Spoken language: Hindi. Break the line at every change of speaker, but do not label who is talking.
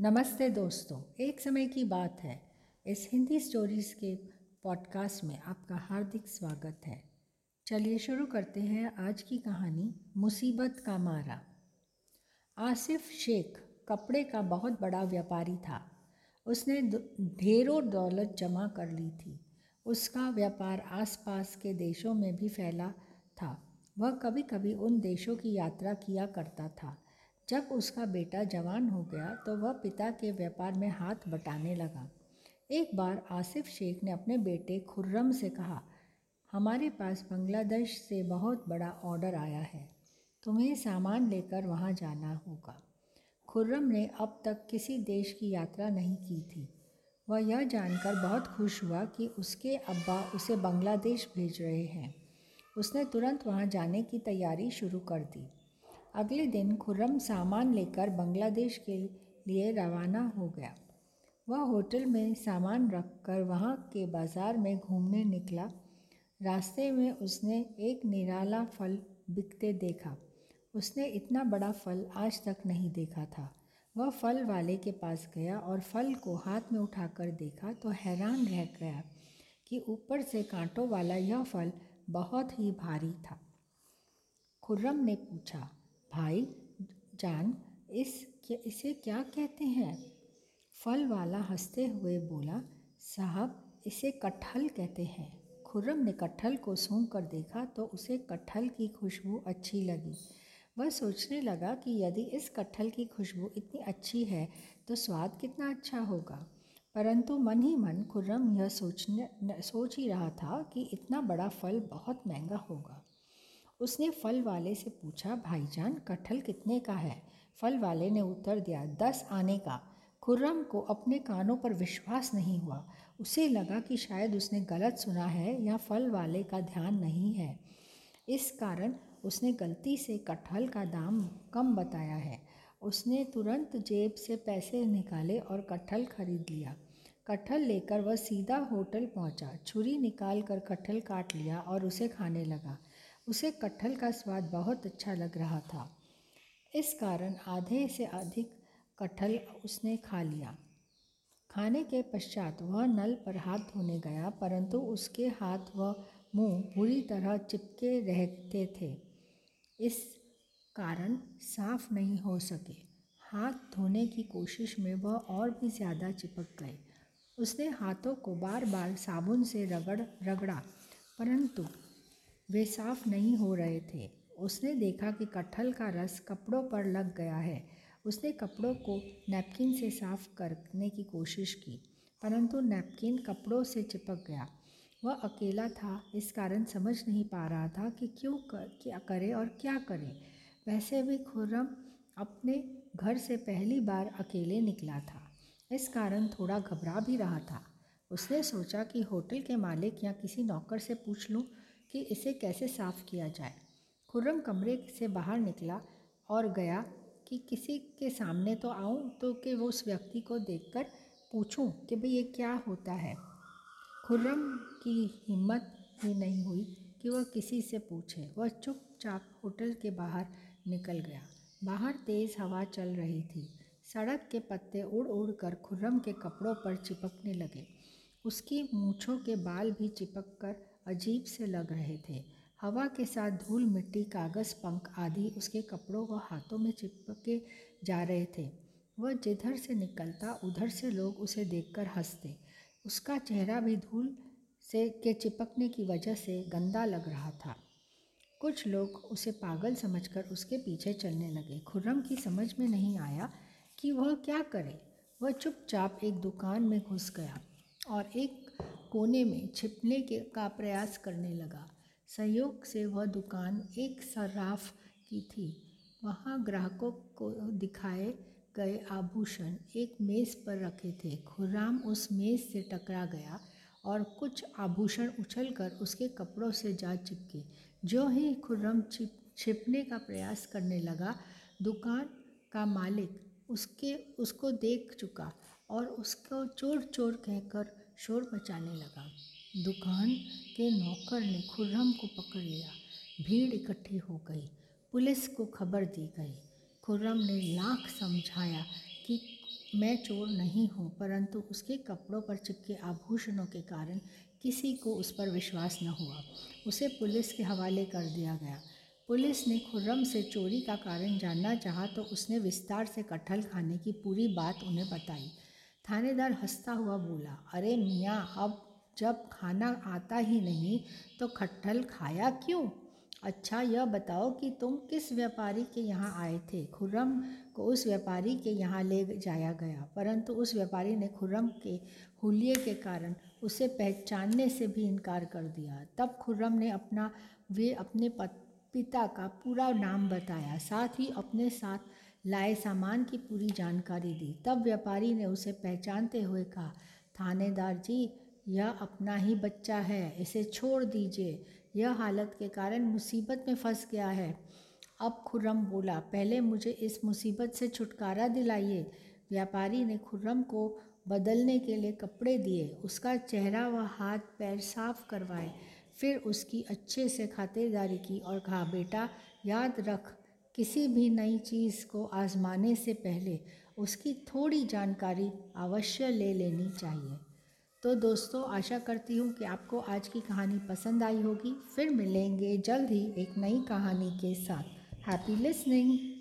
नमस्ते दोस्तों, एक समय की बात है। इस हिंदी स्टोरीज़ के पॉडकास्ट में आपका हार्दिक स्वागत है। चलिए शुरू करते हैं आज की कहानी, मुसीबत का मारा। आसिफ शेख कपड़े का बहुत बड़ा व्यापारी था। उसने ढेरों दौलत जमा कर ली थी। उसका व्यापार आसपास के देशों में भी फैला था। वह कभी कभी उन देशों की यात्रा किया करता था। जब उसका बेटा जवान हो गया तो वह पिता के व्यापार में हाथ बटाने लगा। एक बार आसिफ शेख ने अपने बेटे खुर्रम से कहा, हमारे पास बांग्लादेश से बहुत बड़ा ऑर्डर आया है, तुम्हें सामान लेकर वहाँ जाना होगा। खुर्रम ने अब तक किसी देश की यात्रा नहीं की थी। वह यह जानकर बहुत खुश हुआ कि उसके अब्बा उसे बांग्लादेश भेज रहे हैं। उसने तुरंत वहाँ जाने की तैयारी शुरू कर दी। अगले दिन खुर्रम सामान लेकर बांग्लादेश के लिए रवाना हो गया। वह होटल में सामान रखकर वहाँ के बाज़ार में घूमने निकला। रास्ते में उसने एक निराला फल बिकते देखा। उसने इतना बड़ा फल आज तक नहीं देखा था। वह फल वाले के पास गया और फल को हाथ में उठाकर देखा तो हैरान रह गया कि ऊपर से कांटों वाला यह फल बहुत ही भारी था। खुर्रम ने पूछा भाई जान, इस इसे क्या कहते हैं? फल वाला हँसते हुए बोला, साहब, इसे कटहल कहते हैं। खुर्रम ने कटहल को सूंघ कर देखा तो उसे कटहल की खुशबू अच्छी लगी। वह सोचने लगा कि यदि इस कटहल की खुशबू इतनी अच्छी है तो स्वाद कितना अच्छा होगा। परंतु मन ही मन खुर्रम यह सोचने सोच ही रहा था कि इतना बड़ा फल बहुत महँगा होगा। उसने फल वाले से पूछा, भाईजान, कटहल कितने का है? फल वाले ने उत्तर दिया, दस आने का। खुर्रम को अपने कानों पर विश्वास नहीं हुआ। उसे लगा कि शायद उसने गलत सुना है या फल वाले का ध्यान नहीं है। इस कारण उसने गलती से कटहल का दाम कम बताया है। उसने तुरंत जेब से पैसे निकाले और कटहल खरीद लिया। कटहल लेकर वह सीधा होटल पहुँचा। छुरी निकाल कर कटहल काट लिया और उसे खाने लगा। उसे कटहल का स्वाद बहुत अच्छा लग रहा था। इस कारण आधे से अधिक कटहल उसने खा लिया। खाने के पश्चात वह नल पर हाथ धोने गया, परंतु उसके हाथ व मुँह बुरी तरह चिपके रहते थे। इस कारण साफ़ नहीं हो सके। हाथ धोने की कोशिश में वह और भी ज़्यादा चिपक गए। उसने हाथों को बार बार साबुन से रगड़, रगड़ा, परंतु वे साफ़ नहीं हो रहे थे। उसने देखा कि कटहल का रस कपड़ों पर लग गया है। उसने कपड़ों को नैपकिन से साफ़ करने की कोशिश की, परंतु नैपकिन कपड़ों से चिपक गया। वह अकेला था, इस कारण समझ नहीं पा रहा था कि क्यों कर, क्या करे और क्या करे। वैसे भी खुर्रम अपने घर से पहली बार अकेले निकला था। इस कारण थोड़ा घबरा भी रहा था। उसने सोचा कि होटल के मालिक या किसी नौकर से पूछ लूँ कि इसे कैसे साफ़ किया जाए। खुर्रम कमरे से बाहर निकला और गया कि किसी के सामने तो आऊँ तो कि वो उस व्यक्ति को देखकर पूछूँ कि भाई ये क्या होता है। खुर्रम की हिम्मत ही नहीं हुई कि वह किसी से पूछे। वह चुपचाप होटल के बाहर निकल गया। बाहर तेज़ हवा चल रही थी। सड़क के पत्ते उड़ उड़ कर खुर्रम के कपड़ों पर चिपकने लगे। उसकी मूछों के बाल भी चिपक कर अजीब से लग रहे थे। हवा के साथ धूल, मिट्टी, कागज़, पंख आदि उसके कपड़ों व हाथों में चिपके जा रहे थे। वह जिधर से निकलता, उधर से लोग उसे देखकर हँसते। उसका चेहरा भी धूल से के चिपकने की वजह से गंदा लग रहा था। कुछ लोग उसे पागल समझकर उसके पीछे चलने लगे। खुर्रम की समझ में नहीं आया कि वह क्या करे। वह चुपचाप एक दुकान में घुस गया और एक कोने में छिपने के का प्रयास करने लगा। संयोग से वह दुकान एक सर्राफ की थी। वहाँ ग्राहकों को दिखाए गए आभूषण एक मेज़ पर रखे थे। खुर्राम उस मेज़ से टकरा गया और कुछ आभूषण उछलकर उसके कपड़ों से जा चिपके। जो ही खुर्रम छिप, छिपने का प्रयास करने लगा, दुकान का मालिक उसके, उसको देख चुका और उसको चोर चोर कहकर शोर मचाने लगा। दुकान के नौकर ने खुर्रम को पकड़ लिया। भीड़ इकट्ठी हो गई। पुलिस को खबर दी गई। खुर्रम ने लाख समझाया कि मैं चोर नहीं हूँ, परंतु उसके कपड़ों पर चिपके आभूषणों के कारण किसी को उस पर विश्वास न हुआ। उसे पुलिस के हवाले कर दिया गया। पुलिस ने खुर्रम से चोरी का कारण जानना चाहा तो उसने विस्तार से कटहल खाने की पूरी बात उन्हें बताई। थानेदार हंसता हुआ बोला, अरे मियाँ, अब जब खाना आता ही नहीं तो कटहल खाया क्यों? अच्छा यह बताओ कि तुम किस व्यापारी के यहाँ आए थे? खुर्रम को उस व्यापारी के यहाँ ले जाया गया, परंतु उस व्यापारी ने खुर्रम के हुलिये के कारण उसे पहचानने से भी इनकार कर दिया। तब खुर्रम ने अपना, वे अपने पिता का पूरा नाम बताया, साथ ही अपने साथ लाए सामान की पूरी जानकारी दी। तब व्यापारी ने उसे पहचानते हुए कहा, थानेदार जी, यह अपना ही बच्चा है, इसे छोड़ दीजिए। यह हालत के कारण मुसीबत में फंस गया है अब खुर्रम बोला, पहले मुझे इस मुसीबत से छुटकारा दिलाइए व्यापारी ने खुर्रम को बदलने के लिए कपड़े दिए, उसका चेहरा व हाथ पैर साफ़ करवाए। फिर उसकी अच्छे से खातिरदारी की और कहा, बेटा, याद रख, किसी भी नई चीज़ को आजमाने से पहले उसकी थोड़ी जानकारी अवश्य ले लेनी चाहिए। तो दोस्तों, आशा करती हूँ कि आपको आज की कहानी पसंद आई होगी। फिर मिलेंगे जल्द ही एक नई कहानी के साथ। Happy listening